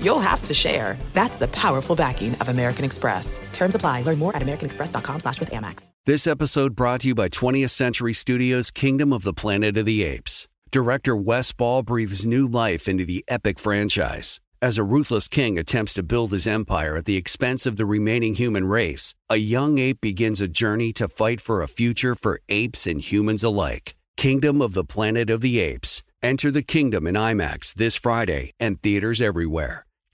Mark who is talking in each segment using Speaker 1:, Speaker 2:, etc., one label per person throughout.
Speaker 1: you'll have to share. That's the powerful backing of American Express. Terms apply. Learn more at americanexpress.com slash with Amex.
Speaker 2: This episode brought to you by 20th Century Studios' Kingdom of the Planet of the Apes. Director Wes Ball breathes new life into the epic franchise. As a ruthless king attempts to build his empire at the expense of the remaining human race, a young ape begins a journey to fight for a future for apes and humans alike. Kingdom of the Planet of the Apes. Enter the kingdom in IMAX this Friday and theaters everywhere.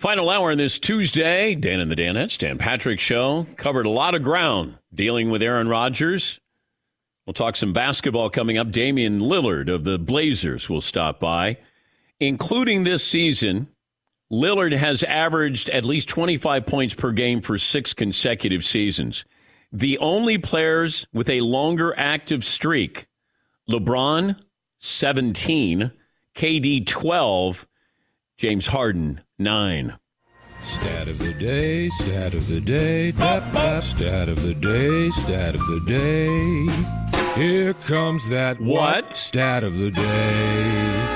Speaker 3: Final hour on this Tuesday, Dan and the Danettes, Dan Patrick Show. Covered a lot of ground dealing with Aaron Rodgers. We'll talk some basketball coming up. Damian Lillard of the Blazers will stop by. Including this season, Lillard has averaged at least 25 points per game for six consecutive seasons. The only players with a longer active streak LeBron, 17, KD, 12, James Harden, 9.
Speaker 4: Stat of the day, stat of the day, dap, dap, stat of the day, stat of the day. Here comes that
Speaker 3: What?
Speaker 4: stat of the day.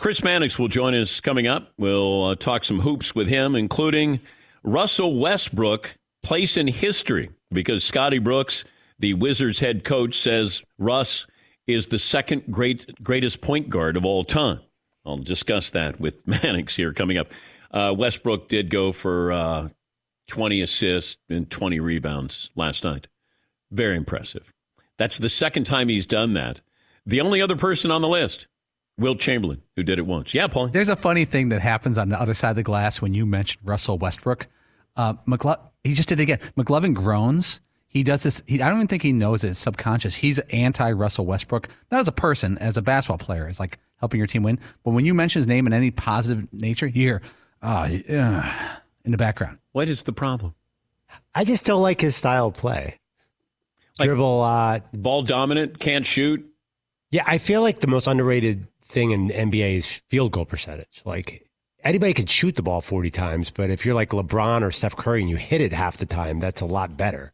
Speaker 3: Chris Mannix will join us coming up. We'll uh, talk some hoops with him, including Russell Westbrook, place in history, because Scotty Brooks, the Wizards head coach, says Russ is the second great greatest point guard of all time. I'll discuss that with Mannix here coming up. Uh, Westbrook did go for uh, 20 assists and 20 rebounds last night. Very impressive. That's the second time he's done that. The only other person on the list, Wilt Chamberlain, who did it once. Yeah, Paul.
Speaker 5: There's a funny thing that happens on the other side of the glass when you mentioned Russell Westbrook. Uh, McLo- he just did it again. McLovin groans. He does this. He, I don't even think he knows it. It's subconscious. He's anti Russell Westbrook, not as a person, as a basketball player. It's like helping your team win. But when you mention his name in any positive nature, you hear, ah, uh, in the background.
Speaker 3: What is the problem?
Speaker 6: I just don't like his style of play.
Speaker 3: Like-
Speaker 6: Dribble, uh,
Speaker 3: Ball dominant, can't shoot.
Speaker 6: yeah, I feel like the most underrated thing in NBA is field goal percentage. Like anybody can shoot the ball 40 times, but if you're like LeBron or Steph Curry and you hit it half the time, that's a lot better.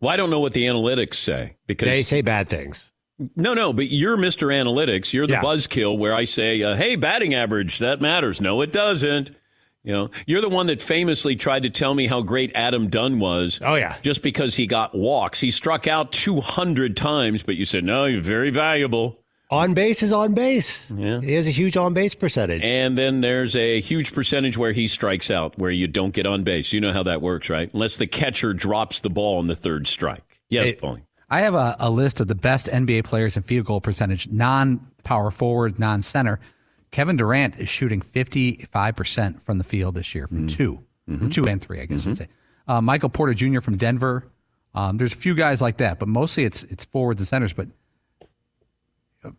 Speaker 3: Well, I don't know what the analytics say because
Speaker 6: They say bad things.
Speaker 3: No, no. But you're Mr. Analytics. You're the
Speaker 6: Yeah.
Speaker 3: buzzkill where I say, uh, "Hey, batting average that matters." No, it doesn't. You know, you're the one that famously tried to tell me how great Adam Dunn was.
Speaker 6: Oh, yeah.
Speaker 3: just because he got walks, he struck out 200 times, but you said no, he's very valuable.
Speaker 6: On base is on base.
Speaker 3: Yeah.
Speaker 6: He has a huge on base percentage.
Speaker 3: And then there's a huge percentage where he strikes out, where you don't get on base. You know how that works, right? Unless the catcher drops the ball on the third strike. Yes, Paulie.
Speaker 5: I have a, a list of the best NBA players in field goal percentage, non power forward, non center. Kevin Durant is shooting 55% from the field this year from 2 from two and three, I guess I should say. Uh, Michael Porter Jr. from Denver. Um, there's a few guys like that, but mostly it's it's forwards and centers. But uh,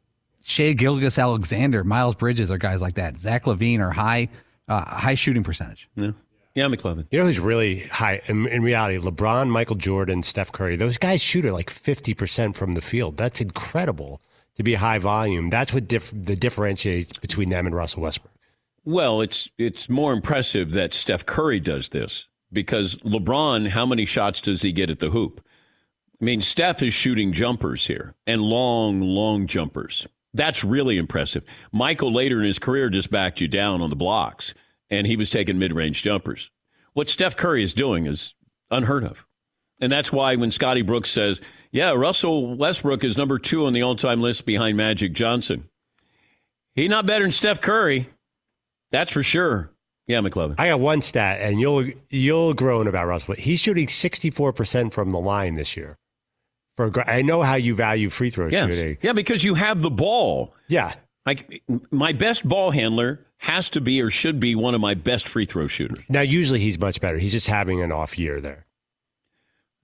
Speaker 5: Shai Gilgeous-Alexander, Miles Bridges are guys like that. Zach LaVine are high uh, high shooting percentage.
Speaker 3: Yeah. Yeah, McLovin.
Speaker 6: You know who's really high in, in reality? LeBron, Michael Jordan, Steph Curry. Those guys shoot at like 50% from the field. That's incredible to be high volume. That's what dif- the differentiates between them and Russell Westbrook.
Speaker 3: Well, it's it's more impressive that Steph Curry does this because LeBron, how many shots does he get at the hoop? I mean, Steph is shooting jumpers here and long, long jumpers. That's really impressive. Michael later in his career just backed you down on the blocks and he was taking mid range jumpers. What Steph Curry is doing is unheard of. And that's why when Scotty Brooks says, yeah, Russell Westbrook is number two on the all time list behind Magic Johnson, he's not better than Steph Curry. That's for sure. Yeah, McLovin.
Speaker 6: I got one stat, and you'll you'll groan about Russell. He's shooting sixty four percent from the line this year. For I know how you value free throw
Speaker 3: yes.
Speaker 6: shooting.
Speaker 3: Yeah, because you have the ball.
Speaker 6: Yeah,
Speaker 3: like my best ball handler has to be or should be one of my best free throw shooters.
Speaker 6: Now, usually he's much better. He's just having an off year there.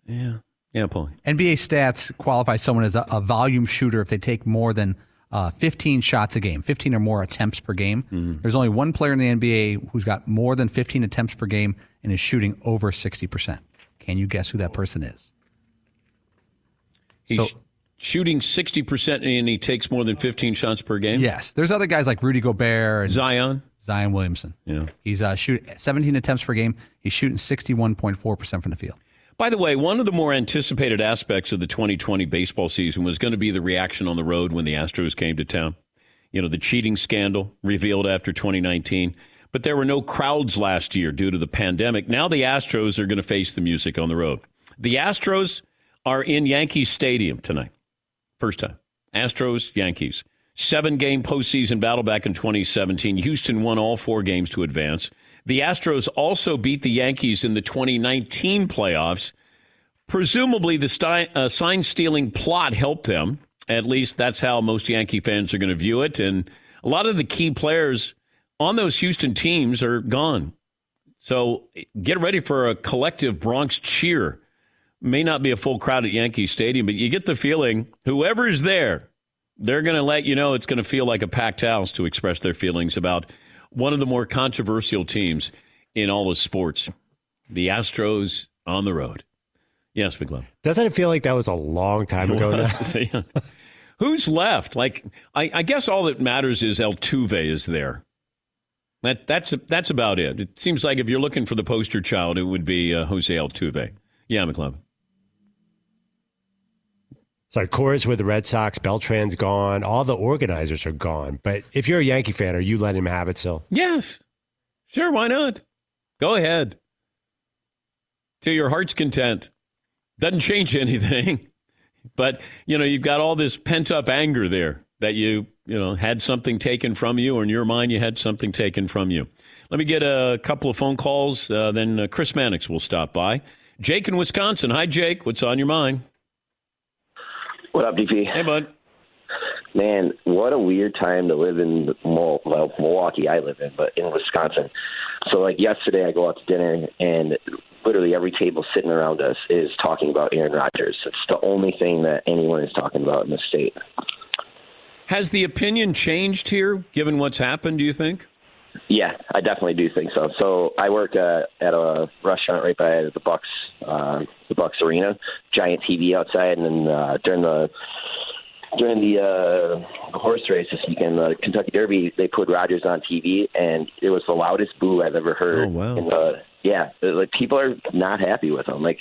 Speaker 3: Yeah. Yeah, Paul.
Speaker 5: NBA stats qualify someone as a, a volume shooter if they take more than uh, 15 shots a game, 15 or more attempts per game. Mm-hmm. There's only one player in the NBA who's got more than 15 attempts per game and is shooting over 60%. Can you guess who that person is?
Speaker 3: He's so, shooting 60% and he takes more than 15 shots per game?
Speaker 5: Yes. There's other guys like Rudy Gobert. And
Speaker 3: Zion?
Speaker 5: Zion Williamson.
Speaker 3: Yeah.
Speaker 5: He's uh, shooting 17 attempts per game. He's shooting 61.4% from the field.
Speaker 3: By the way, one of the more anticipated aspects of the 2020 baseball season was going to be the reaction on the road when the Astros came to town. You know, the cheating scandal revealed after 2019. But there were no crowds last year due to the pandemic. Now the Astros are going to face the music on the road. The Astros are in Yankee Stadium tonight. First time. Astros, Yankees. Seven game postseason battle back in 2017. Houston won all four games to advance. The Astros also beat the Yankees in the 2019 playoffs. Presumably, the uh, sign stealing plot helped them. At least that's how most Yankee fans are going to view it. And a lot of the key players on those Houston teams are gone. So get ready for a collective Bronx cheer may not be a full crowd at Yankee Stadium, but you get the feeling whoever's there, they're going to let you know it's going to feel like a packed house to express their feelings about one of the more controversial teams in all of sports, the Astros on the road. Yes, McLeod.
Speaker 6: Doesn't it feel like that was a long time ago now?
Speaker 3: Who's left? Like, I, I, guess all that matters is Altuve is there. That that's that's about it. It seems like if you're looking for the poster child, it would be uh, Jose Altuve. Yeah, McLeod.
Speaker 6: Sorry, Cora's with the Red Sox. Beltran's gone. All the organizers are gone. But if you're a Yankee fan, are you letting him have it still?
Speaker 3: Yes. Sure, why not? Go ahead. To your heart's content. Doesn't change anything. But, you know, you've got all this pent up anger there that you, you know, had something taken from you, or in your mind, you had something taken from you. Let me get a couple of phone calls. Uh, then uh, Chris Mannix will stop by. Jake in Wisconsin. Hi, Jake. What's on your mind?
Speaker 7: What up, DP?
Speaker 3: Hey, bud.
Speaker 7: Man, what a weird time to live in well, Milwaukee. I live in, but in Wisconsin. So, like yesterday, I go out to dinner, and literally every table sitting around us is talking about Aaron Rodgers. It's the only thing that anyone is talking about in the state.
Speaker 3: Has the opinion changed here, given what's happened? Do you think?
Speaker 7: Yeah, I definitely do think so. So I work uh, at a restaurant right by the Bucks, uh, the Bucks Arena, giant TV outside, and then uh, during the during the uh, horse race this weekend, the Kentucky Derby, they put Rodgers on TV, and it was the loudest boo I've ever heard.
Speaker 3: Oh wow!
Speaker 7: The, yeah, like people are not happy with him. Like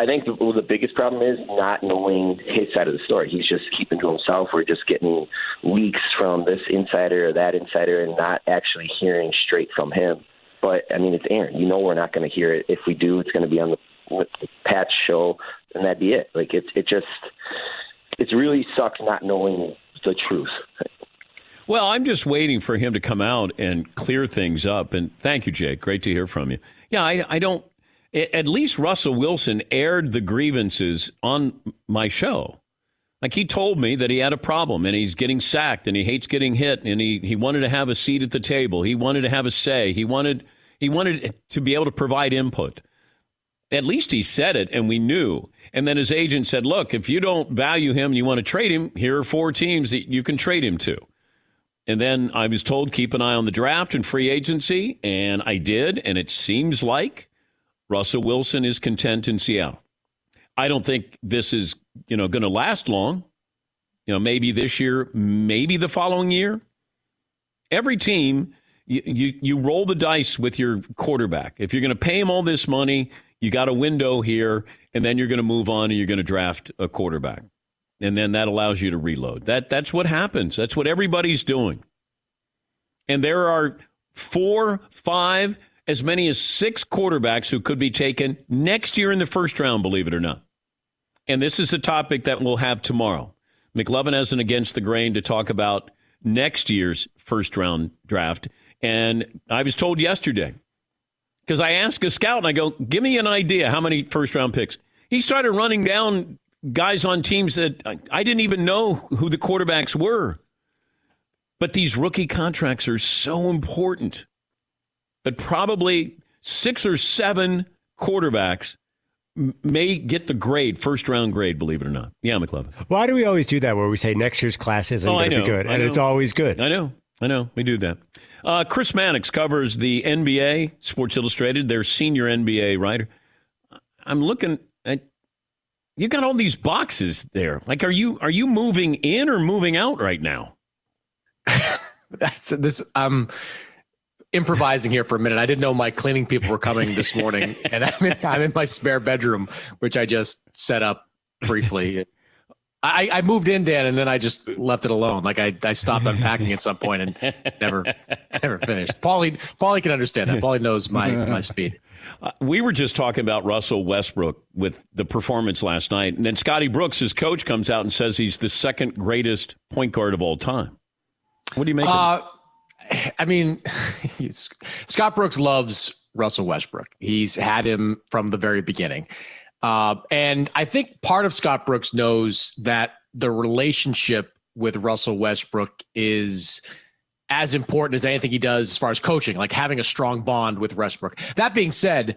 Speaker 7: I think the, well, the biggest problem is not knowing his side of the story. He's just keeping to himself. We're just getting leaks from this insider or that insider, and not actually hearing straight from him. But I mean, it's Aaron. You know, we're not going to hear it. If we do, it's going to be on the, the patch show, and that'd be it. Like it, it just it really sucks not knowing the truth.
Speaker 3: Well, I'm just waiting for him to come out and clear things up. And thank you, Jake. Great to hear from you. Yeah, I, I don't at least Russell Wilson aired the grievances on my show. Like he told me that he had a problem and he's getting sacked and he hates getting hit and he, he wanted to have a seat at the table. He wanted to have a say. He wanted he wanted to be able to provide input. At least he said it and we knew. And then his agent said, "Look, if you don't value him and you want to trade him, here are four teams that you can trade him to." And then I was told keep an eye on the draft and free agency, and I did. And it seems like Russell Wilson is content in Seattle. I don't think this is you know going to last long. You know, maybe this year, maybe the following year. Every team, you you, you roll the dice with your quarterback. If you're going to pay him all this money, you got a window here, and then you're going to move on and you're going to draft a quarterback and then that allows you to reload. That that's what happens. That's what everybody's doing. And there are four, five, as many as six quarterbacks who could be taken next year in the first round, believe it or not. And this is a topic that we'll have tomorrow. McLovin has an against the grain to talk about next year's first round draft. And I was told yesterday, because I asked a scout and I go, give me an idea how many first round picks. He started running down guys on teams that I didn't even know who the quarterbacks were. But these rookie contracts are so important that probably six or seven quarterbacks may get the grade, first round grade, believe it or not. Yeah, McLovin.
Speaker 6: Why do we always do that where we say next year's class isn't oh, going to be good? And it's always good.
Speaker 3: I know. I know. We do that. Uh, Chris Mannix covers the NBA, Sports Illustrated, their senior NBA writer. I'm looking at you got all these boxes there. Like, are you are you moving in or moving out right now?
Speaker 8: That's this. I'm improvising here for a minute. I didn't know my cleaning people were coming this morning, and I'm in, I'm in my spare bedroom, which I just set up briefly. I, I, moved in, Dan, and then I just left it alone. Like I, I stopped unpacking at some point and never, never finished. Paulie, Paulie can understand that. Paulie knows my my speed.
Speaker 3: Uh, we were just talking about Russell Westbrook with the performance last night, and then Scotty Brooks, his coach, comes out and says he's the second greatest point guard of all time. What do you make? Of uh,
Speaker 8: I mean, Scott Brooks loves Russell Westbrook. He's had him from the very beginning. Uh, and I think part of Scott Brooks knows that the relationship with Russell Westbrook is as important as anything he does as far as coaching, like having a strong bond with Westbrook. That being said,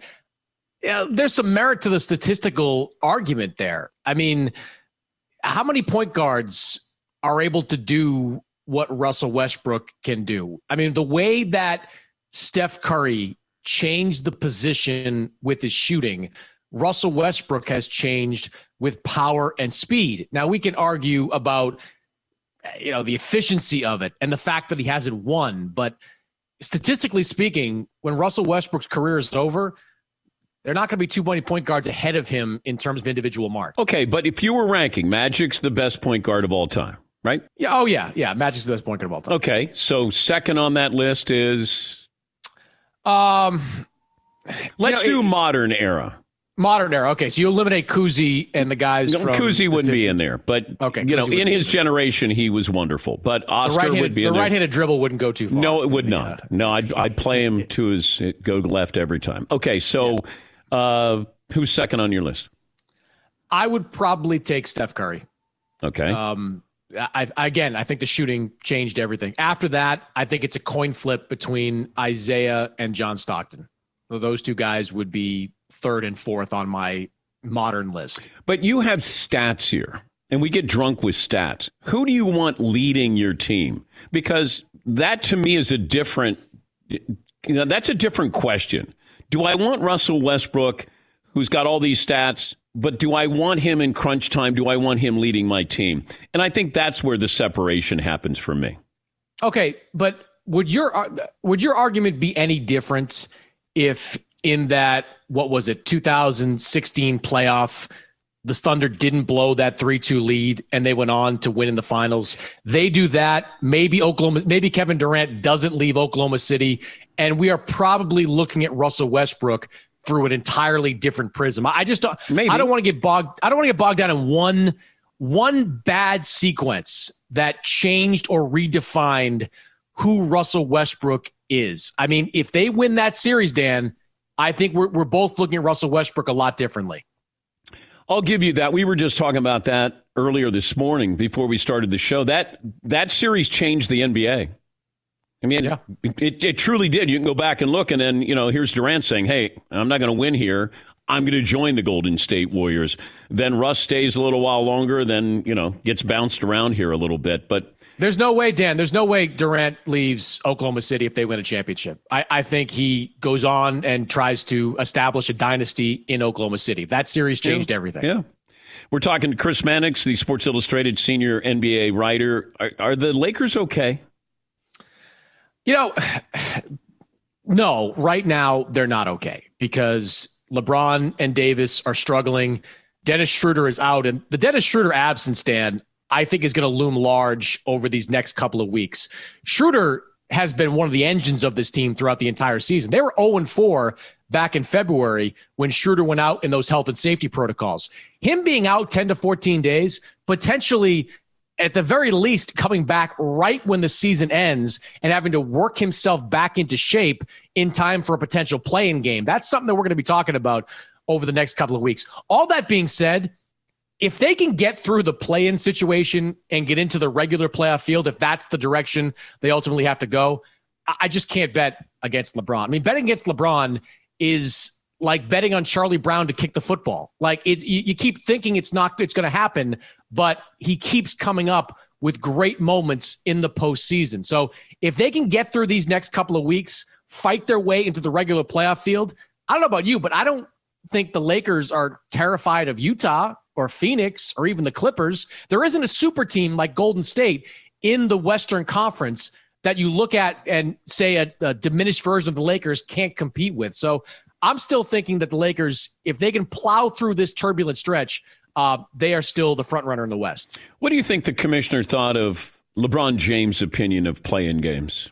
Speaker 8: there's some merit to the statistical argument there. I mean, how many point guards are able to do what Russell Westbrook can do? I mean, the way that Steph Curry changed the position with his shooting Russell Westbrook has changed with power and speed. Now we can argue about you know the efficiency of it and the fact that he hasn't won, but statistically speaking, when Russell Westbrook's career is over, they're not going to be too many point guards ahead of him in terms of individual mark.
Speaker 3: Okay, but if you were ranking, Magic's the best point guard of all time, right?
Speaker 8: Yeah. Oh yeah, yeah. Magic's the best point guard of all time.
Speaker 3: Okay, so second on that list is.
Speaker 8: Um,
Speaker 3: let's you know, do it, modern era.
Speaker 8: Modern era. Okay, so you eliminate Cousy and the guys. No, from
Speaker 3: Cousy wouldn't be in there, but okay, you know, in his generation, he was wonderful. But Oscar would be.
Speaker 8: The
Speaker 3: right-handed
Speaker 8: dribble wouldn't go too far.
Speaker 3: No, it would not. No, I'd, I'd play him to his go left every time. Okay, so yeah. uh, who's second on your list?
Speaker 8: I would probably take Steph Curry.
Speaker 3: Okay.
Speaker 8: Um, I, again, I think the shooting changed everything. After that, I think it's a coin flip between Isaiah and John Stockton. So those two guys would be third and fourth on my modern list.
Speaker 3: But you have stats here, and we get drunk with stats. Who do you want leading your team? Because that to me is a different. You know, that's a different question. Do I want Russell Westbrook, who's got all these stats, but do I want him in crunch time? Do I want him leading my team? And I think that's where the separation happens for me.
Speaker 8: Okay, but would your uh, would your argument be any different if in that what was it 2016 playoff the thunder didn't blow that 3-2 lead and they went on to win in the finals they do that maybe oklahoma maybe kevin durant doesn't leave oklahoma city and we are probably looking at russell westbrook through an entirely different prism i just don't maybe. i don't want to get bogged i don't want to get bogged down in one one bad sequence that changed or redefined who russell westbrook is i mean if they win that series dan I think we're, we're both looking at Russell Westbrook a lot differently.
Speaker 3: I'll give you that. We were just talking about that earlier this morning before we started the show. That that series changed the NBA. I mean, yeah. it, it truly did. You can go back and look, and then, you know, here's Durant saying, hey, I'm not going to win here. I'm going to join the Golden State Warriors. Then Russ stays a little while longer, then, you know, gets bounced around here a little bit. But
Speaker 8: there's no way, Dan, there's no way Durant leaves Oklahoma City if they win a championship. I, I think he goes on and tries to establish a dynasty in Oklahoma City. That series changed
Speaker 3: yeah.
Speaker 8: everything.
Speaker 3: Yeah. We're talking to Chris Mannix, the Sports Illustrated senior NBA writer. Are, are the Lakers okay?
Speaker 8: You know, no, right now they're not okay because LeBron and Davis are struggling. Dennis Schroeder is out, and the Dennis Schroeder absence, Dan, I think is going to loom large over these next couple of weeks. Schroeder has been one of the engines of this team throughout the entire season. They were 0 4 back in February when Schroeder went out in those health and safety protocols. Him being out 10 to 14 days, potentially at the very least coming back right when the season ends and having to work himself back into shape in time for a potential play-in game. That's something that we're going to be talking about over the next couple of weeks. All that being said, if they can get through the play in situation and get into the regular playoff field, if that's the direction they ultimately have to go, I just can't bet against LeBron. I mean, betting against LeBron is like betting on Charlie Brown to kick the football. Like it, you, you keep thinking it's not, it's going to happen, but he keeps coming up with great moments in the postseason. So if they can get through these next couple of weeks, fight their way into the regular playoff field, I don't know about you, but I don't think the Lakers are terrified of Utah or Phoenix or even the Clippers. There isn't a super team like Golden State in the Western Conference that you look at and say a, a diminished version of the Lakers can't compete with. So I'm still thinking that the Lakers, if they can plow through this turbulent stretch, uh, they are still the front runner in the West.
Speaker 3: What do you think the commissioner thought of LeBron James' opinion of play-in games?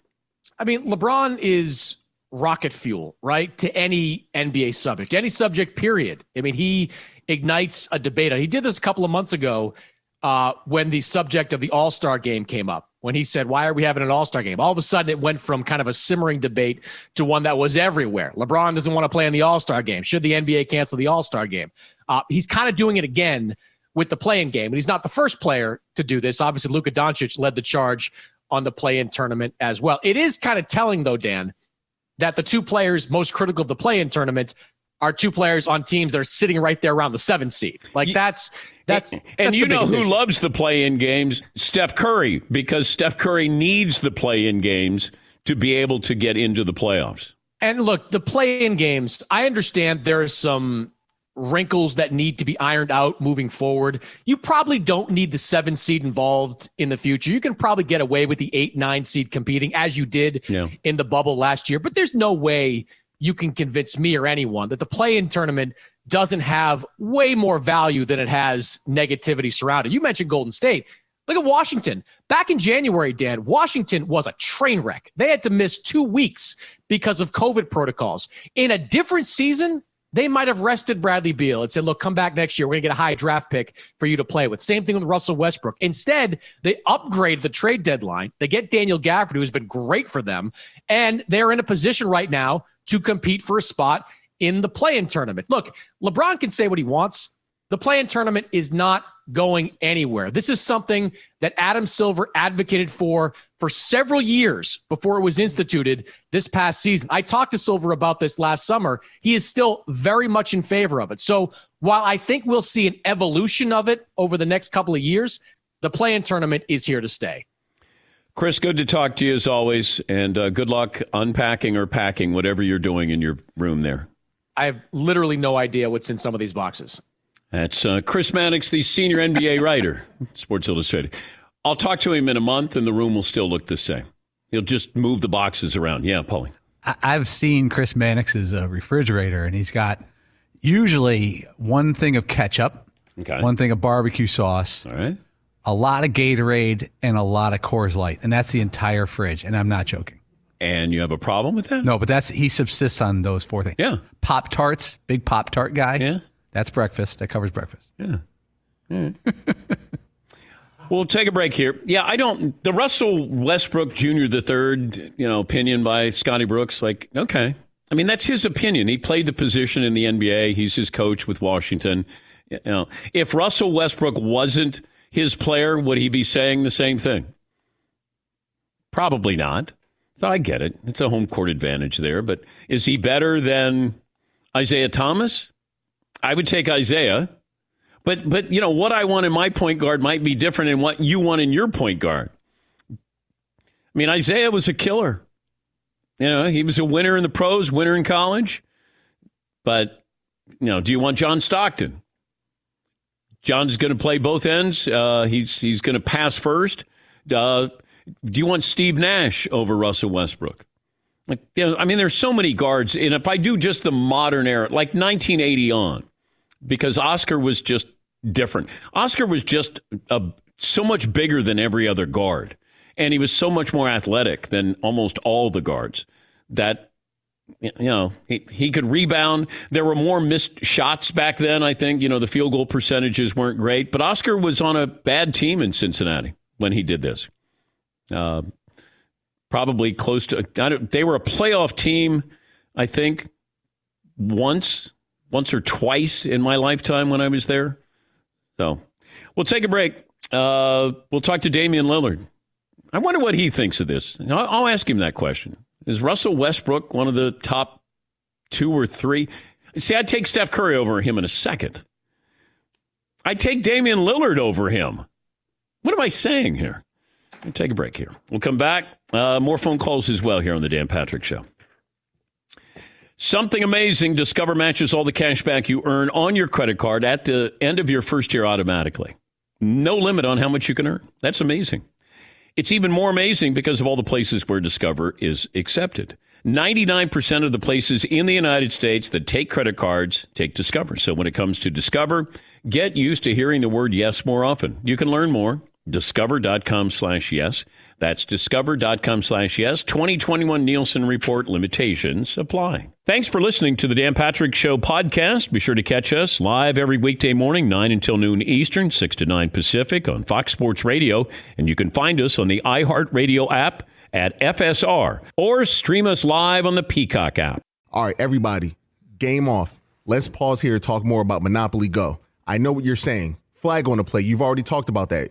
Speaker 8: I mean, LeBron is rocket fuel, right? To any NBA subject, any subject, period. I mean, he ignites a debate. He did this a couple of months ago uh, when the subject of the All Star game came up when he said, Why are we having an all star game? All of a sudden, it went from kind of a simmering debate to one that was everywhere. LeBron doesn't want to play in the all star game. Should the NBA cancel the all star game? Uh, he's kind of doing it again with the play-in game. And he's not the first player to do this. Obviously, Luka Doncic led the charge on the play in tournament as well. It is kind of telling, though, Dan, that the two players most critical of the play in tournament are two players on teams that are sitting right there around the seventh seed. Like that's that's and,
Speaker 3: and you know who
Speaker 8: issue.
Speaker 3: loves the play-in games? Steph Curry, because Steph Curry needs the play-in games to be able to get into the playoffs.
Speaker 8: And look, the play-in games. I understand there are some wrinkles that need to be ironed out moving forward. You probably don't need the seven seed involved in the future. You can probably get away with the eight, nine seed competing as you did yeah. in the bubble last year, but there's no way you can convince me or anyone that the play in tournament doesn't have way more value than it has negativity surrounded. You mentioned Golden State. Look at Washington. Back in January, Dan, Washington was a train wreck. They had to miss two weeks because of COVID protocols. In a different season, they might have rested Bradley Beal and said, look, come back next year. We're going to get a high draft pick for you to play with. Same thing with Russell Westbrook. Instead, they upgrade the trade deadline. They get Daniel Gafford, who has been great for them. And they're in a position right now to compete for a spot in the play in tournament. Look, LeBron can say what he wants. The play in tournament is not going anywhere. This is something that Adam Silver advocated for for several years before it was instituted this past season. I talked to Silver about this last summer. He is still very much in favor of it. So while I think we'll see an evolution of it over the next couple of years, the play in tournament is here to stay.
Speaker 3: Chris, good to talk to you as always, and uh, good luck unpacking or packing whatever you're doing in your room there.
Speaker 8: I have literally no idea what's in some of these boxes.
Speaker 3: That's uh, Chris Mannix, the senior NBA writer, Sports Illustrated. I'll talk to him in a month, and the room will still look the same. He'll just move the boxes around. Yeah, Paulie.
Speaker 5: I've seen Chris Mannix's uh, refrigerator, and he's got usually one thing of ketchup, okay. one thing of barbecue sauce,
Speaker 3: all right,
Speaker 5: a lot of Gatorade, and a lot of Coors Light, and that's the entire fridge. And I'm not joking.
Speaker 3: And you have a problem with that?
Speaker 5: No, but that's he subsists on those four things.
Speaker 3: Yeah,
Speaker 5: Pop Tarts, big Pop Tart guy.
Speaker 3: Yeah,
Speaker 5: that's breakfast. That covers breakfast.
Speaker 3: Yeah. we'll take a break here. Yeah, I don't. The Russell Westbrook Jr. the third, you know, opinion by Scotty Brooks. Like, okay, I mean that's his opinion. He played the position in the NBA. He's his coach with Washington. You know, if Russell Westbrook wasn't his player, would he be saying the same thing? Probably not. So I get it. It's a home court advantage there. But is he better than Isaiah Thomas? I would take Isaiah. But but you know what I want in my point guard might be different than what you want in your point guard. I mean, Isaiah was a killer. You know, he was a winner in the pros, winner in college. But you know, do you want John Stockton? John's going to play both ends. Uh, he's he's going to pass first. Uh, do you want Steve Nash over Russell Westbrook? Like, you know, I mean, there's so many guards, and if I do just the modern era, like 1980 on, because Oscar was just different. Oscar was just a, so much bigger than every other guard, and he was so much more athletic than almost all the guards. That you know, he, he could rebound. There were more missed shots back then, I think. You know, the field goal percentages weren't great, but Oscar was on a bad team in Cincinnati when he did this. Uh, probably close to, they were a playoff team, I think, once, once or twice in my lifetime when I was there. So we'll take a break. Uh, we'll talk to Damian Lillard. I wonder what he thinks of this. I'll, I'll ask him that question. Is Russell Westbrook one of the top two or three? See, I'd take Steph Curry over him in a second. I'd take Damian Lillard over him. What am I saying here? Take a break here. We'll come back. Uh, more phone calls as well here on the Dan Patrick Show. Something amazing. Discover matches all the cash back you earn on your credit card at the end of your first year automatically. No limit on how much you can earn. That's amazing. It's even more amazing because of all the places where Discover is accepted. 99% of the places in the United States that take credit cards take Discover. So when it comes to Discover, get used to hearing the word yes more often. You can learn more. Discover.com slash yes. That's discover.com slash yes. 2021 Nielsen Report limitations apply. Thanks for listening to the Dan Patrick Show podcast. Be sure to catch us live every weekday morning, 9 until noon Eastern, 6 to 9 Pacific on Fox Sports Radio. And you can find us on the iHeartRadio app at FSR or stream us live on the Peacock app.
Speaker 9: All right, everybody, game off. Let's pause here to talk more about Monopoly Go. I know what you're saying. Flag on the play. You've already talked about that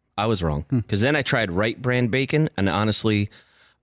Speaker 10: I was wrong. Hmm. Because then I tried Wright brand bacon, and honestly,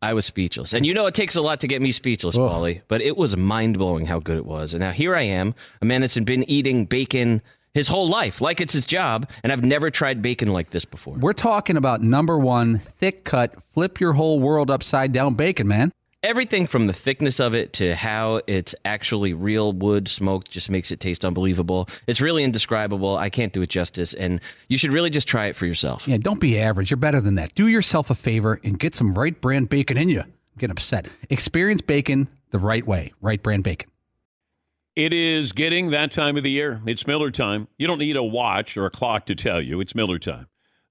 Speaker 10: I was speechless. And you know, it takes a lot to get me speechless,
Speaker 5: Ugh.
Speaker 10: Paulie, but it was mind blowing how good it was. And now here I am, a man that's been eating bacon his whole life, like it's his job, and I've never tried bacon like this before.
Speaker 5: We're talking about number one, thick cut, flip your whole world upside down bacon, man.
Speaker 10: Everything from the thickness of it to how it's actually real wood smoked just makes it taste unbelievable. It's really indescribable. I can't do it justice, and you should really just try it for yourself.
Speaker 5: Yeah, don't be average. You're better than that. Do yourself a favor and get some Wright brand bacon in you. I'm getting upset. Experience bacon the right way. Wright brand bacon.
Speaker 3: It is getting that time of the year. It's Miller time. You don't need a watch or a clock to tell you. It's Miller time.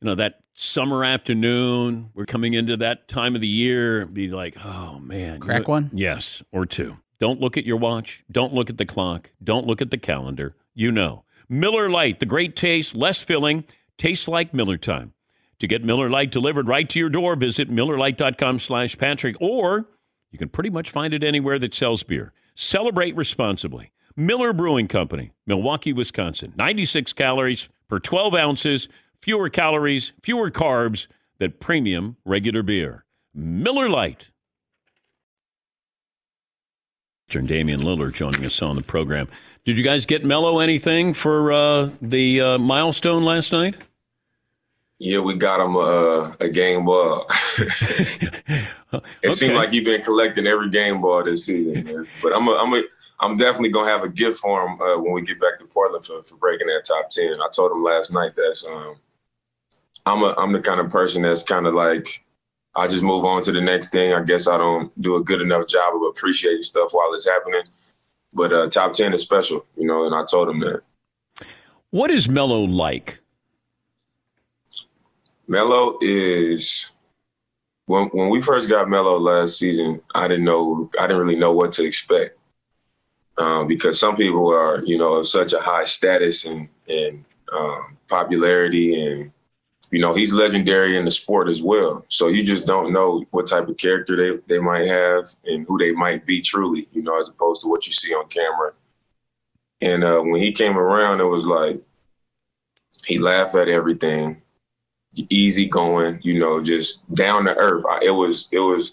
Speaker 3: you know, that summer afternoon, we're coming into that time of the year, be like, oh man.
Speaker 5: Crack
Speaker 3: you know,
Speaker 5: one?
Speaker 3: Yes, or two. Don't look at your watch. Don't look at the clock. Don't look at the calendar. You know. Miller Lite, the great taste, less filling, tastes like Miller time. To get Miller Lite delivered right to your door, visit MillerLite.com slash Patrick, or you can pretty much find it anywhere that sells beer. Celebrate responsibly. Miller Brewing Company, Milwaukee, Wisconsin. 96 calories per 12 ounces fewer calories, fewer carbs than premium regular beer. Miller Lite. And Damian Lillard joining us on the program. Did you guys get Melo anything for uh, the uh, milestone last night?
Speaker 11: Yeah, we got him uh, a game ball. it okay. seemed like he's been collecting every game ball this season. Man. But I'm a, I'm a, I'm definitely gonna have a gift for him uh, when we get back to Portland for, for breaking that top ten. I told him last night that um, I'm a I'm the kind of person that's kind of like I just move on to the next thing. I guess I don't do a good enough job of appreciating stuff while it's happening. But uh, top ten is special, you know, and I told him that.
Speaker 3: What is Melo like?
Speaker 11: Melo is when when we first got Melo last season, I didn't know I didn't really know what to expect. Um, because some people are, you know, of such a high status and and um, popularity and you know, he's legendary in the sport as well. So you just don't know what type of character they, they might have and who they might be truly, you know, as opposed to what you see on camera. And uh, when he came around, it was like he laughed at everything, easy going, you know, just down to earth. It was it was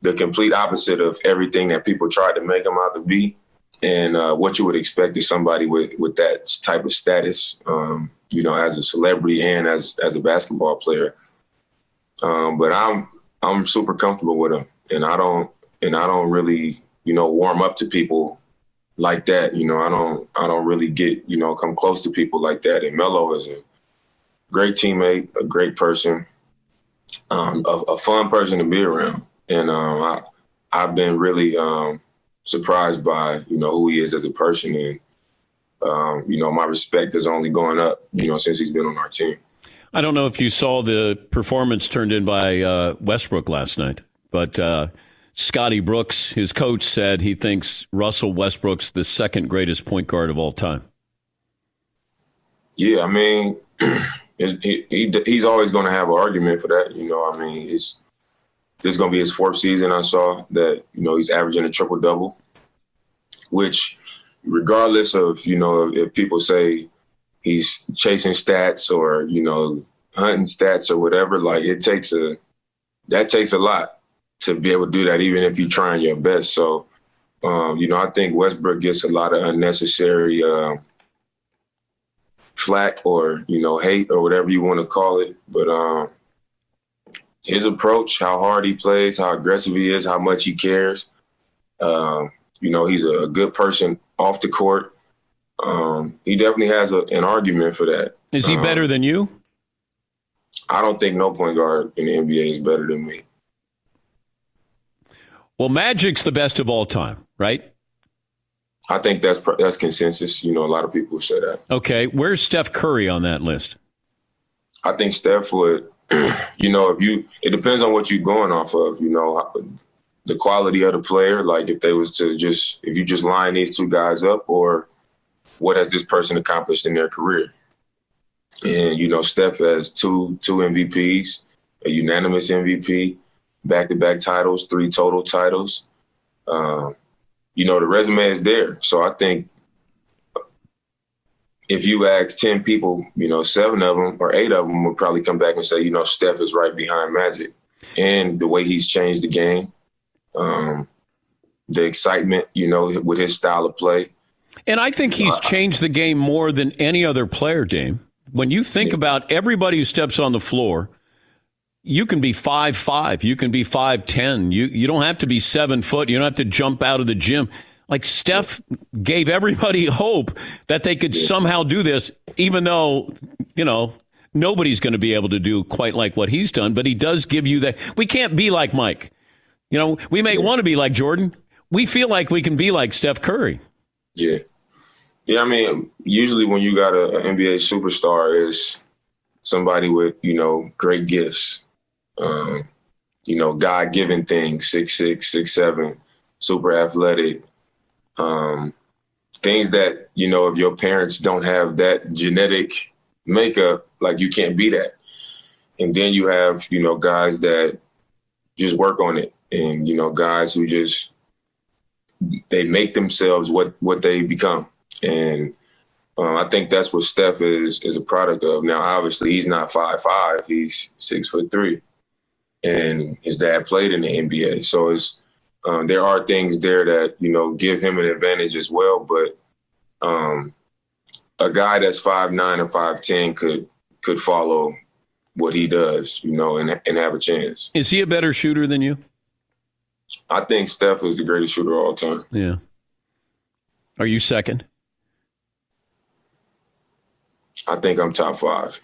Speaker 11: the complete opposite of everything that people tried to make him out to be, and uh, what you would expect of somebody with with that type of status. Um, you know, as a celebrity and as as a basketball player. Um, but I'm I'm super comfortable with him, and I don't and I don't really you know warm up to people like that. You know, I don't I don't really get you know come close to people like that. And Melo is a great teammate, a great person, um, a, a, fun person to be around, and um, I I've been really um, surprised by you know who he is as a person and um, you know, my respect has only gone up, you know, since he's been on our team.
Speaker 3: I don't know if you saw the performance turned in by uh, Westbrook last night, but uh, Scotty Brooks, his coach, said he thinks Russell Westbrook's the second greatest point guard of all time.
Speaker 11: Yeah, I mean, he, he, he's always going to have an argument for that. You know, I mean, it's this is going to be his fourth season. I saw that you know he's averaging a triple double, which regardless of you know if people say he's chasing stats or you know hunting stats or whatever like it takes a that takes a lot to be able to do that even if you're trying your best. So um, you know i think westbrook gets a lot of unnecessary uh, flack or you know hate or whatever you want to call it. But um, his approach how hard he plays how aggressive he is how much he cares um, you know he's a good person off the court. Um, he definitely has a, an argument for that.
Speaker 3: Is he um, better than you?
Speaker 11: I don't think no point guard in the NBA is better than me.
Speaker 3: Well, Magic's the best of all time, right?
Speaker 11: I think that's that's consensus. You know, a lot of people say that.
Speaker 3: Okay, where's Steph Curry on that list?
Speaker 11: I think Steph would. You know, if you, it depends on what you're going off of. You know, the quality of the player. Like if they was to just if you just line these two guys up, or what has this person accomplished in their career? And you know, Steph has two two MVPs, a unanimous MVP, back to back titles, three total titles. Um, you know, the resume is there. So I think if you ask 10 people, you know, seven of them or eight of them would probably come back and say, you know, Steph is right behind Magic. And the way he's changed the game, um, the excitement, you know, with his style of play.
Speaker 3: And I think he's changed the game more than any other player, Dame. When you think yeah. about everybody who steps on the floor, you can be five five, you can be five ten. You you don't have to be seven foot. You don't have to jump out of the gym. Like Steph gave everybody hope that they could somehow do this, even though you know nobody's going to be able to do quite like what he's done. But he does give you that. We can't be like Mike. You know, we may want to be like Jordan. We feel like we can be like Steph Curry.
Speaker 11: Yeah. Yeah, I mean, usually when you got an NBA superstar is somebody with, you know, great gifts. Um, you know, God given things, six six, six seven, super athletic. Um, things that, you know, if your parents don't have that genetic makeup, like you can't be that. And then you have, you know, guys that just work on it and, you know, guys who just they make themselves what what they become. And uh, I think that's what Steph is is a product of. Now, obviously, he's not five five; he's six foot three, and his dad played in the NBA. So it's um, there are things there that you know give him an advantage as well. But um, a guy that's five nine and five ten could could follow what he does, you know, and and have a chance.
Speaker 3: Is he a better shooter than you?
Speaker 11: I think Steph is the greatest shooter of all time.
Speaker 3: Yeah. Are you second?
Speaker 11: I think I'm top five.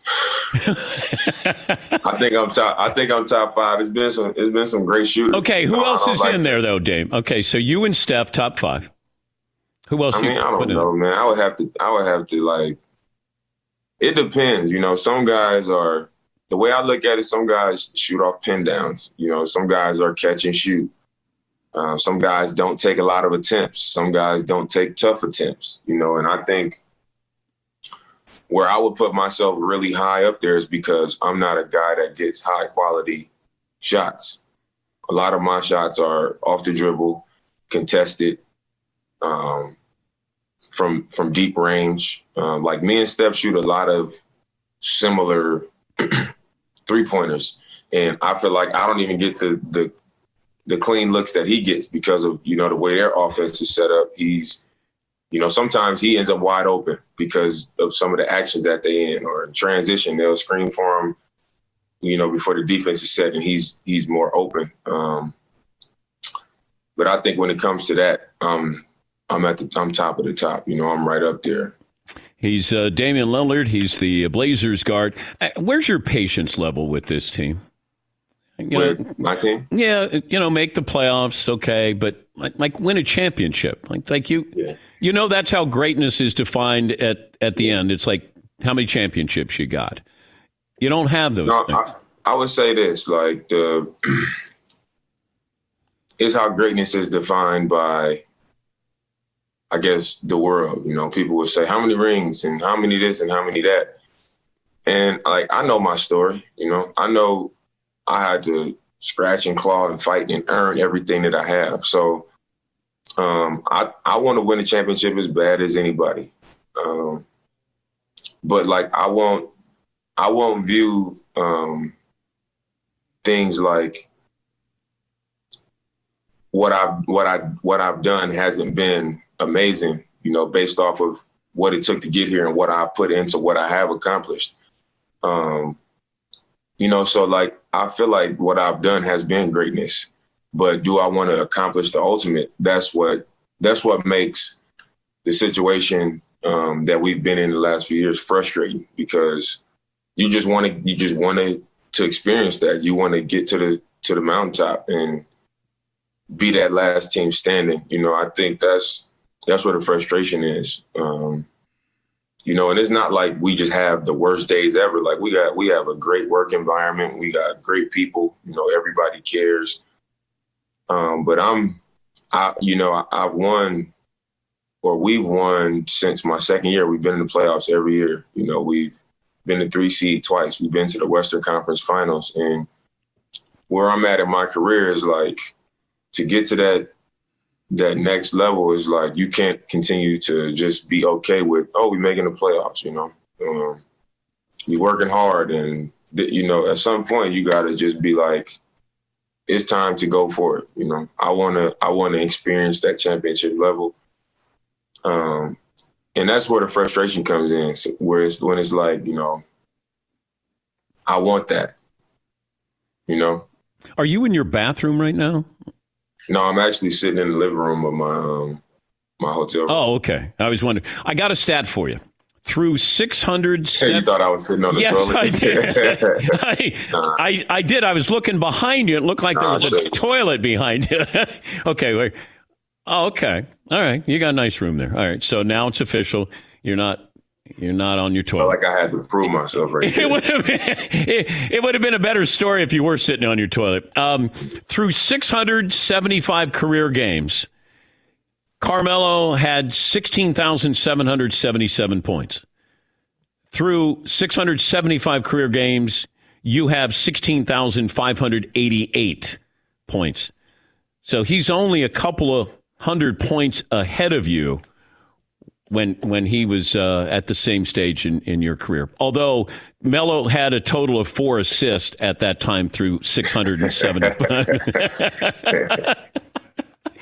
Speaker 11: I think I'm top. I think I'm top five. It's been some. It's been some great shooters.
Speaker 3: Okay, who else is like in there though, Dame? Okay, so you and Steph top five. Who else?
Speaker 11: I mean, I don't know, man. I would have to. I would have to like. It depends, you know. Some guys are the way I look at it. Some guys shoot off pin downs. You know, some guys are catch and shoot. Uh, some guys don't take a lot of attempts. Some guys don't take tough attempts. You know, and I think where I would put myself really high up there is because I'm not a guy that gets high quality shots. A lot of my shots are off the dribble, contested, um, from from deep range. Um, like me and Steph shoot a lot of similar three pointers, and I feel like I don't even get the the the clean looks that he gets because of you know the way their offense is set up. He's you know, sometimes he ends up wide open because of some of the actions that they in or in transition. They'll screen for him, you know, before the defense is set, and he's he's more open. Um, but I think when it comes to that, um, I'm at the I'm top of the top. You know, I'm right up there.
Speaker 3: He's uh, Damian Lillard. He's the Blazers guard. Uh, where's your patience level with this team?
Speaker 11: You know, my team?
Speaker 3: Yeah, you know, make the playoffs, okay, but like, like win a championship. Like, like you, yeah. you know, that's how greatness is defined at at the end. It's like how many championships you got. You don't have those. No,
Speaker 11: I, I, would say this: like the is how greatness is defined by, I guess, the world. You know, people would say how many rings and how many this and how many that, and like I know my story. You know, I know I had to scratch and claw and fight and earn everything that I have. So um, I I want to win a championship as bad as anybody. Um, but like I won't I won't view um, things like what I've what I what I've done hasn't been amazing, you know, based off of what it took to get here and what I put into what I have accomplished. Um, you know, so like I feel like what I've done has been greatness, but do I want to accomplish the ultimate? That's what that's what makes the situation um, that we've been in the last few years frustrating because you just want to you just want to to experience that. You want to get to the to the mountaintop and be that last team standing. You know, I think that's that's where the frustration is. Um, you know, and it's not like we just have the worst days ever. Like we got, we have a great work environment. We got great people. You know, everybody cares. Um, but I'm, I, you know, I, I've won, or we've won since my second year. We've been in the playoffs every year. You know, we've been the three seed twice. We've been to the Western Conference Finals, and where I'm at in my career is like to get to that that next level is like you can't continue to just be okay with oh we're making the playoffs. You know, um, we working hard, and you know at some point you got to just be like it's time to go for it. You know, I want to I want to experience that championship level. Um, and that's where the frustration comes in. Where it's when it's like, you know, I want that. You know.
Speaker 3: Are you in your bathroom right now?
Speaker 11: No, I'm actually sitting in the living room of my um my hotel room.
Speaker 3: Oh, okay. I was wondering. I got a stat for you through 600
Speaker 11: hey, you thought I was sitting on the
Speaker 3: yes,
Speaker 11: toilet?
Speaker 3: I did. I, nah. I, I, did. I was looking behind you. It looked like nah, there was a toilet behind you. okay. Wait. Oh, okay. All right. You got a nice room there. All right. So now it's official. You're not you're not on your toilet.
Speaker 11: like I had to prove myself right
Speaker 3: it would, have been, it, it would have been a better story if you were sitting on your toilet. Um, through 675 career games, Carmelo had 16,777 points. Through 675 career games, you have 16,588 points. So he's only a couple of hundred points ahead of you when when he was uh, at the same stage in, in your career. Although Melo had a total of four assists at that time through 675.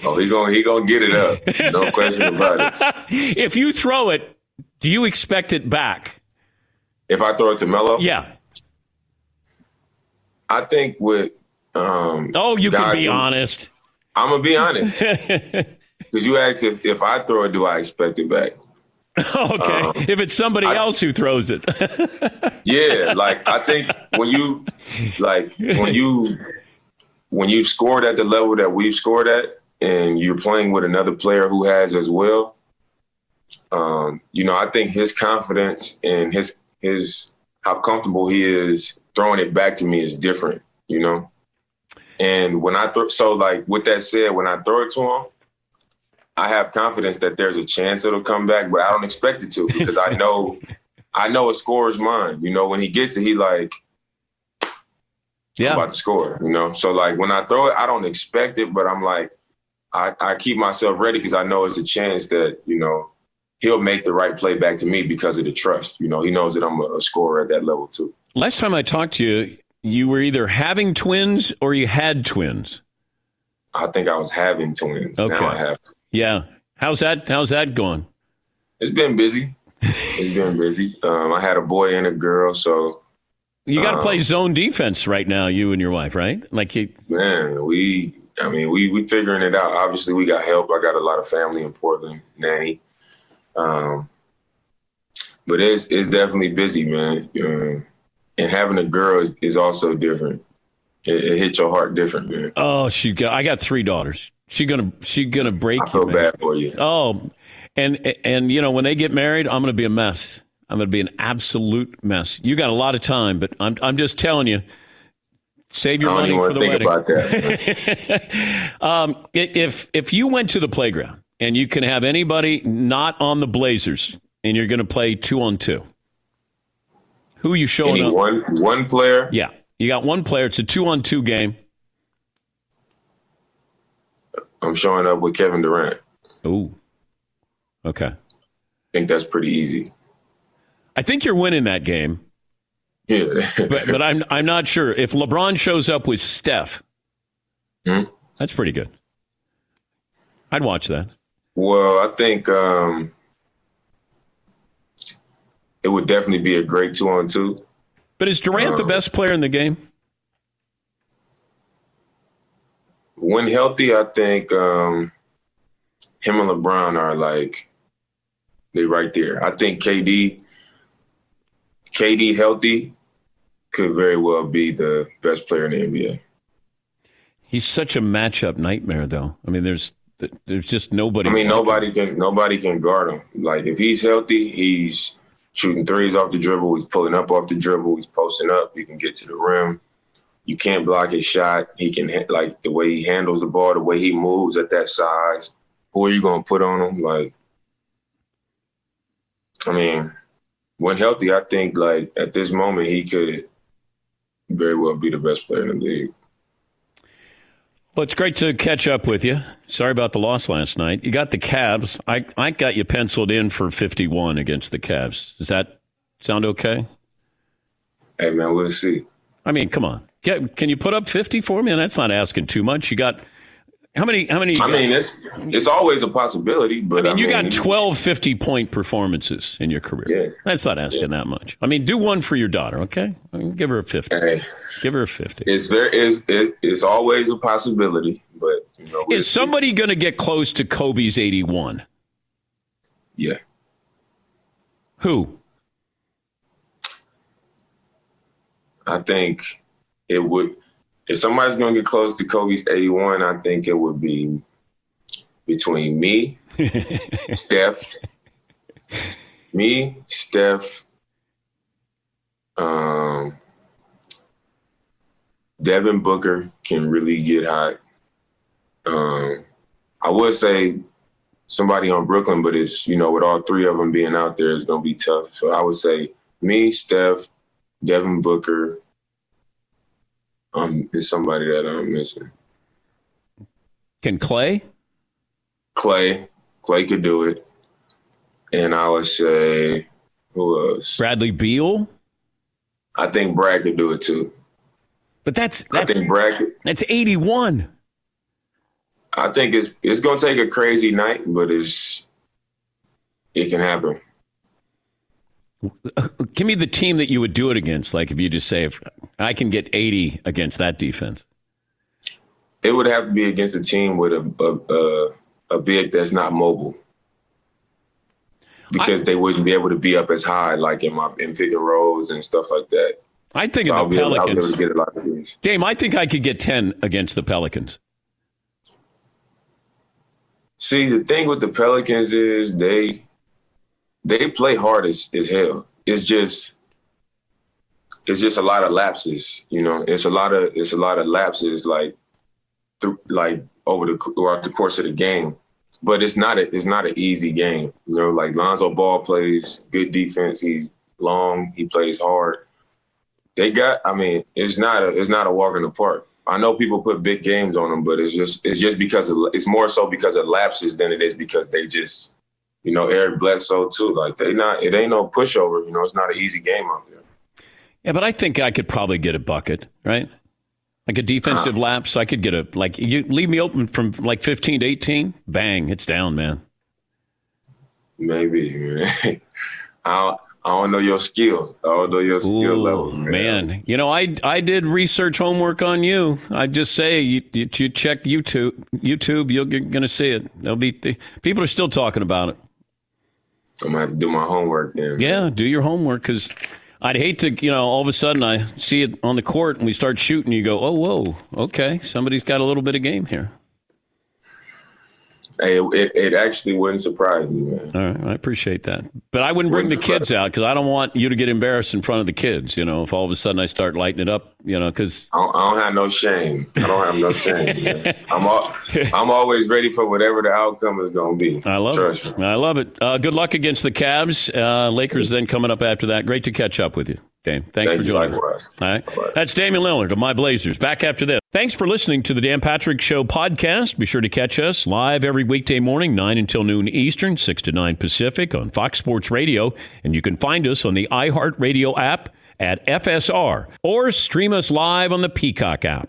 Speaker 11: Oh, he gonna he gonna get it up. No question about it.
Speaker 3: If you throw it, do you expect it back?
Speaker 11: If I throw it to Melo,
Speaker 3: yeah.
Speaker 11: I think with um,
Speaker 3: oh, you can be honest.
Speaker 11: I'm gonna be honest because you asked if if I throw it, do I expect it back?
Speaker 3: okay. Um, if it's somebody I, else who throws it.
Speaker 11: yeah, like I think when you like when you when you've scored at the level that we've scored at, and you're playing with another player who has as well, um, you know, I think his confidence and his his how comfortable he is throwing it back to me is different, you know. And when I throw, so like with that said, when I throw it to him, I have confidence that there's a chance it'll come back, but I don't expect it to because I know, I know a scorer's mind. You know, when he gets it, he like, yeah, I'm about to score. You know, so like when I throw it, I don't expect it, but I'm like, I, I keep myself ready because I know it's a chance that you know he'll make the right play back to me because of the trust. You know, he knows that I'm a, a scorer at that level too.
Speaker 3: Last time I talked to you, you were either having twins or you had twins.
Speaker 11: I think I was having twins. Okay. Now I have.
Speaker 3: Yeah. How's that? How's that going?
Speaker 11: It's been busy. it's been busy. Um, I had a boy and a girl, so
Speaker 3: you got to um, play zone defense right now. You and your wife, right? Like, you,
Speaker 11: man, we I mean, we we figuring it out. Obviously, we got help. I got a lot of family in Portland, nanny. Um, but it's it's definitely busy, man. Um, and having a girl is, is also different. It, it hits your heart different, man.
Speaker 3: Oh, she got. I got three daughters. She gonna she gonna break.
Speaker 11: I feel
Speaker 3: you,
Speaker 11: bad for you.
Speaker 3: Oh, and and you know when they get married, I'm gonna be a mess. I'm gonna be an absolute mess. You got a lot of time, but I'm I'm just telling you Save your money for the wedding. um, if if you went to the playground and you can have anybody not on the Blazers and you're going to play two on two, who are you showing
Speaker 11: Any
Speaker 3: up?
Speaker 11: One one player.
Speaker 3: Yeah, you got one player. It's a two on two game.
Speaker 11: I'm showing up with Kevin Durant.
Speaker 3: Ooh. Okay. I
Speaker 11: think that's pretty easy.
Speaker 3: I think you're winning that game.
Speaker 11: Yeah.
Speaker 3: but, but I'm I'm not sure if LeBron shows up with Steph.
Speaker 11: Mm-hmm.
Speaker 3: That's pretty good. I'd watch that.
Speaker 11: Well, I think um, it would definitely be a great two on two.
Speaker 3: But is Durant um, the best player in the game?
Speaker 11: When healthy, I think um, him and LeBron are like they right there. I think KD, KD healthy, could very well be the best player in the NBA.
Speaker 3: He's such a matchup nightmare, though. I mean, there's there's just nobody.
Speaker 11: I mean, nobody can nobody can guard him. Like if he's healthy, he's shooting threes off the dribble. He's pulling up off the dribble. He's posting up. He can get to the rim. You can't block his shot. He can hit like the way he handles the ball, the way he moves at that size. Who are you gonna put on him? Like, I mean, when healthy, I think like at this moment he could very well be the best player in the league.
Speaker 3: Well, it's great to catch up with you. Sorry about the loss last night. You got the Cavs. I, I got you penciled in for 51 against the Cavs. Does that sound okay?
Speaker 11: Hey, man, we'll see.
Speaker 3: I mean, come on. Get, can you put up 50 for me? And That's not asking too much. You got how many? How many?
Speaker 11: I mean, it's it's always a possibility, but
Speaker 3: I mean,
Speaker 11: I
Speaker 3: you
Speaker 11: mean,
Speaker 3: got 12 50 point performances in your career.
Speaker 11: Yeah.
Speaker 3: That's not asking that much. I mean, do one for your daughter, okay? I mean, give her a 50.
Speaker 11: Hey.
Speaker 3: Give her a 50.
Speaker 11: It's very it's, it, it's always a possibility, but you know,
Speaker 3: Is somebody going to get close to Kobe's 81?
Speaker 11: Yeah.
Speaker 3: Who?
Speaker 11: I think it would. If somebody's going to get close to Kobe's 81, I think it would be between me, Steph, me, Steph, um, Devin Booker can really get hot. Um, I would say somebody on Brooklyn, but it's you know with all three of them being out there, it's going to be tough. So I would say me, Steph, Devin Booker, um, is somebody that I'm missing.
Speaker 3: Can Klay?
Speaker 11: Klay, Klay could do it, and I would say who else?
Speaker 3: Bradley Beal.
Speaker 11: I think Brad could do it too.
Speaker 3: But that's,
Speaker 11: I think Brad. could-
Speaker 3: That's 81.
Speaker 11: I think it's it's gonna take a crazy night, but it's it can happen.
Speaker 3: Give me the team that you would do it against. Like if you just say, if I can get 80 against that defense.
Speaker 11: It would have to be against a team with a a, a, a big that's not mobile. Because they wouldn't be able to be up as high, like in my in pick and rolls and stuff like that.
Speaker 3: I think
Speaker 11: So I'll
Speaker 3: of the
Speaker 11: able- I'll able
Speaker 3: Pelicans.
Speaker 11: to get a lot of.
Speaker 3: Dame, I think I could get 10 against the Pelicans.
Speaker 11: See, the thing with the Pelicans is they they play hard as, as hell. It's just it's just a lot of lapses, you know. It's a lot of it's a lot of lapses like through like over the throughout the course of the game. But it's not a it's not an easy game. You know, like Lonzo Ball plays good defense. He's long, he plays hard. They got I mean, it's not a it's not a walk in the park. I know people put big games on them, but it's just it's just because of, it's more so because of lapses than it is because they just you know Eric Bledsoe too. Like they not it ain't no pushover. You know, it's not an easy game out there.
Speaker 3: Yeah, but I think I could probably get a bucket, right? Like a defensive ah. lapse, I could get a like you leave me open from like 15 to 18, bang, it's down, man.
Speaker 11: Maybe man. I don't, I don't know your skill. I don't know your skill
Speaker 3: Ooh,
Speaker 11: level, man.
Speaker 3: man. You know, I I did research homework on you. I just say you, you, you check YouTube, YouTube, you're going to see it. There'll be people are still talking about it.
Speaker 11: I'm gonna have to do my homework then.
Speaker 3: Yeah, do your homework because I'd hate to, you know, all of a sudden I see it on the court and we start shooting. You go, oh, whoa, okay, somebody's got a little bit of game here.
Speaker 11: Hey, it, it actually wouldn't surprise me, man.
Speaker 3: All right, I appreciate that, but I wouldn't bring the kids out because I don't want you to get embarrassed in front of the kids. You know, if all of a sudden I start lighting it up, you know, because
Speaker 11: I don't, I don't have no shame. I don't have no shame. man. I'm all, I'm always ready for whatever the outcome is gonna be.
Speaker 3: I love
Speaker 11: Trust
Speaker 3: it. I love it. Uh, good luck against the Cavs. Uh, Lakers then coming up after that. Great to catch up with you, Dame. Thanks
Speaker 11: Thank
Speaker 3: for joining us. All right. That's Damian Lillard of My Blazers. Back after this. Thanks for listening to the Dan Patrick Show podcast. Be sure to catch us live every weekday morning, 9 until noon Eastern, 6 to 9 Pacific on Fox Sports Radio. And you can find us on the iHeartRadio app at FSR or stream us live on the Peacock app.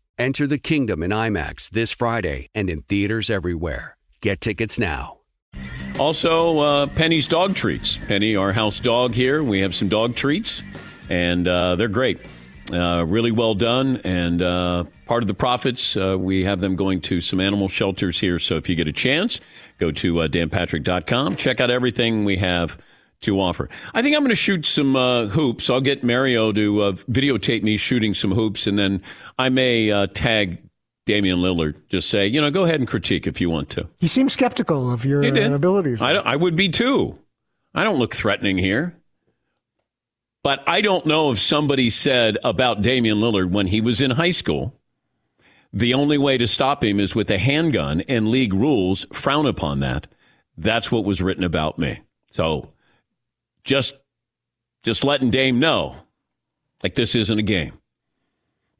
Speaker 2: Enter the kingdom in IMAX this Friday and in theaters everywhere. Get tickets now.
Speaker 3: Also, uh, Penny's dog treats. Penny, our house dog here. We have some dog treats, and uh, they're great. Uh, really well done. And uh, part of the profits, uh, we have them going to some animal shelters here. So if you get a chance, go to uh, danpatrick.com. Check out everything we have to offer. I think I'm going to shoot some uh, hoops. I'll get Mario to uh, videotape me shooting some hoops, and then I may uh, tag Damian Lillard. Just say, you know, go ahead and critique if you want to.
Speaker 12: He seems skeptical of your uh, abilities.
Speaker 3: I, I would be too. I don't look threatening here. But I don't know if somebody said about Damian Lillard when he was in high school, the only way to stop him is with a handgun, and league rules frown upon that. That's what was written about me. So just just letting Dame know, like this isn't a game.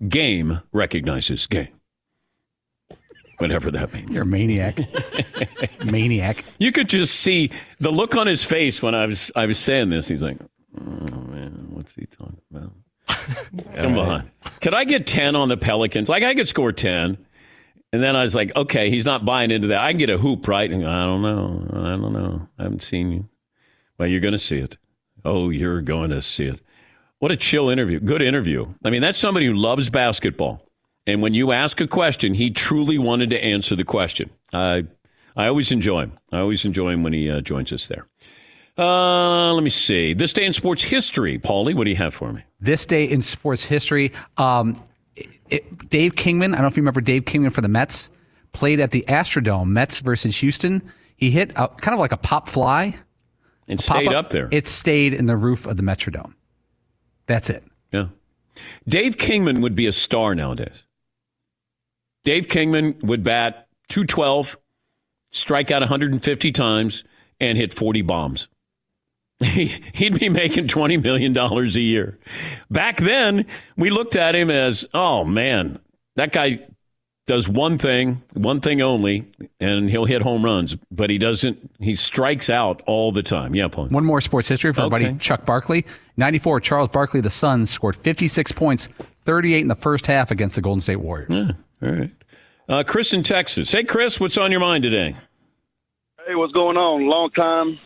Speaker 3: Game recognizes game. Whatever that means.
Speaker 5: You're a maniac. maniac.
Speaker 3: You could just see the look on his face when I was I was saying this. He's like, "Oh man, what's he talking about?" Come on, could I get ten on the Pelicans? Like I could score ten, and then I was like, okay, he's not buying into that. I can get a hoop, right? And I don't know, I don't know. I haven't seen you. Well, you're going to see it. Oh, you're going to see it. What a chill interview. Good interview. I mean, that's somebody who loves basketball. And when you ask a question, he truly wanted to answer the question. I, I always enjoy him. I always enjoy him when he uh, joins us there. Uh, let me see. This day in sports history. Paulie, what do you have for me?
Speaker 5: This day in sports history, um, it, Dave Kingman, I don't know if you remember Dave Kingman for the Mets, played at the Astrodome, Mets versus Houston. He hit a, kind of like a pop fly A
Speaker 3: stayed
Speaker 5: pop-up,
Speaker 3: up there.
Speaker 5: It stayed in the roof of the Metrodome. That's it.
Speaker 3: Yeah. Dave Kingman would be a star nowadays. Dave Kingman would bat 212, strike out 150 times, and hit 40 bombs. He'd be making $20 million a year. Back then, we looked at him as, oh man, that guy does one thing, one thing only, and he'll hit home runs, but he doesn't, he strikes out all the time. Yeah, Paul.
Speaker 5: One more sports history for our
Speaker 3: Okay.
Speaker 5: buddy Chuck Barkley. 94, Charles Barkley, the Suns, scored 56 points, 38 in the first half against the Golden State Warriors.
Speaker 3: Yeah, all right. Uh, Chris in Texas. Hey, Chris, what's on your mind today?
Speaker 12: Hey, what's going on? Long time,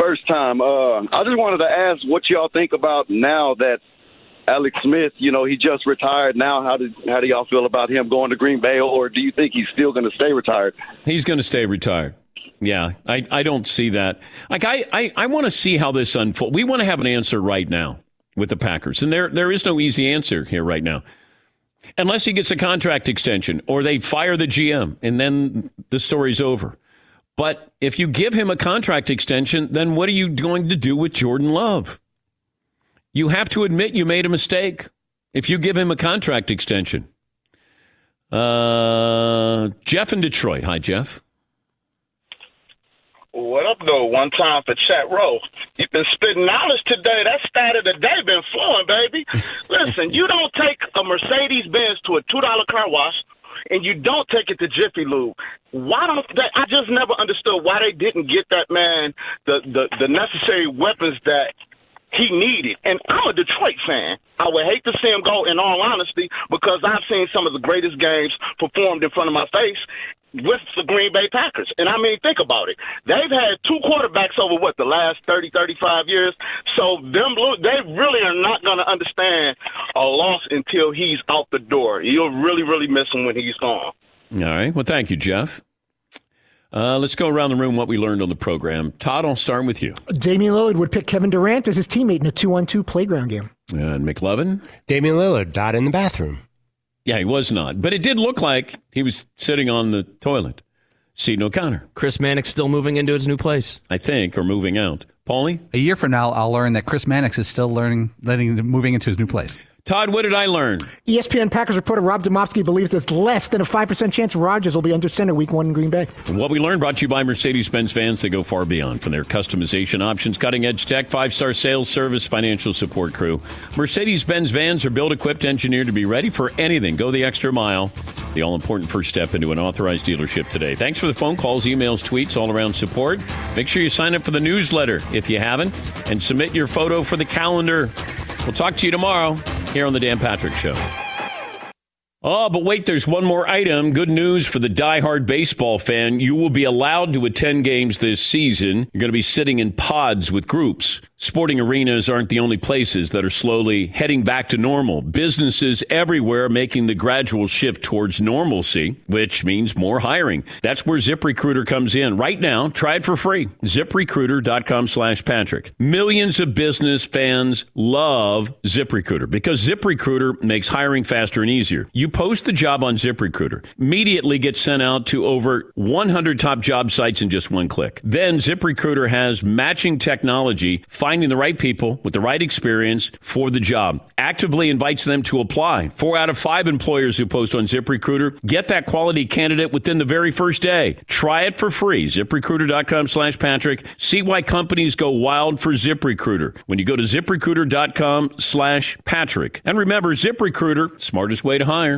Speaker 12: first time. Uh, I just wanted to ask what y'all think about now that Alex Smith, you know, he just retired. Now, how did how do y'all feel about him going to Green Bay, or do you think he's still going to stay retired?
Speaker 3: He's going to stay retired. Yeah, I, I don't see that. Like I, I, I want to see how this unfolds. We want to have an answer right now with the Packers, and there there is no easy answer here right now, unless he gets a contract extension or they fire the GM, and then the story's over. But if you give him a contract extension, then what are you going to do with Jordan Love? You have to admit you made a mistake if you give him a contract extension. Uh, Jeff in Detroit. Hi, Jeff.
Speaker 13: What up, though? One time for chat row. You've been spitting knowledge today. That stat of the day been flowing, baby. Listen, you don't take a Mercedes Benz to a two dollar car wash, and you don't take it to Jiffy Lube. Why don't they? I just never understood why they didn't get that man the the, the necessary weapons that he needed. And I'm a Detroit fan. I would hate to see him go, in all honesty, because I've seen some of the greatest games performed in front of my face with the Green Bay Packers. And I mean, think about it. They've had two quarterbacks over what the last 30, 35 years. So them they really are not going to understand a loss until he's out the door. You'll really, really miss him when he's gone.
Speaker 3: All right. Well, thank you, Jeff. Uh, let's go around the room what we learned on the program. Todd, I'll start with you.
Speaker 14: Damian Lillard would pick Kevin Durant as his teammate in a two-on-two playground game.
Speaker 3: And McLovin?
Speaker 6: Damian Lillard, not in the bathroom.
Speaker 3: Yeah, he was not. But it did look like he was sitting on the toilet. Seton O'Connor.
Speaker 10: Chris Mannix still moving into his new place.
Speaker 3: I think, or moving out. Paulie?
Speaker 5: A year from now, I'll learn that Chris Mannix is still learning, letting, moving into his new place.
Speaker 3: Todd, what did I learn?
Speaker 14: ESPN Packers reporter Rob Demovsky believes there's less than a 5% chance Rodgers will be under center week one in Green Bay.
Speaker 3: What we learned brought to you by Mercedes Benz fans that go far beyond from their customization options, cutting edge tech, five star sales service, financial support crew. Mercedes Benz vans are built, equipped, engineered to be ready for anything. Go the extra mile. The all important first step into an authorized dealership today. Thanks for the phone calls, emails, tweets, all around support. Make sure you sign up for the newsletter if you haven't and submit your photo for the calendar. We'll talk to you tomorrow here on The Dan Patrick Show. Oh, but wait, there's one more item. Good news for the diehard baseball fan. You will be allowed to attend games this season. You're going to be sitting in pods with groups. Sporting arenas aren't the only places that are slowly heading back to normal. Businesses everywhere making the gradual shift towards normalcy, which means more hiring. That's where ZipRecruiter comes in. Right now, try it for free. ZipRecruiter.com slash Patrick. Millions of business fans love ZipRecruiter because ZipRecruiter makes hiring faster and easier. You post the job on ZipRecruiter, immediately get sent out to over 100 top job sites in just one click. Then ZipRecruiter has matching technology, finding the right people with the right experience for the job. Actively invites them to apply. Four out of five employers who post on ZipRecruiter get that quality candidate within the very first day. Try it for free. ZipRecruiter.com slash Patrick. See why companies go wild for ZipRecruiter when you go to ZipRecruiter.com slash Patrick. And remember, ZipRecruiter, smartest way to hire.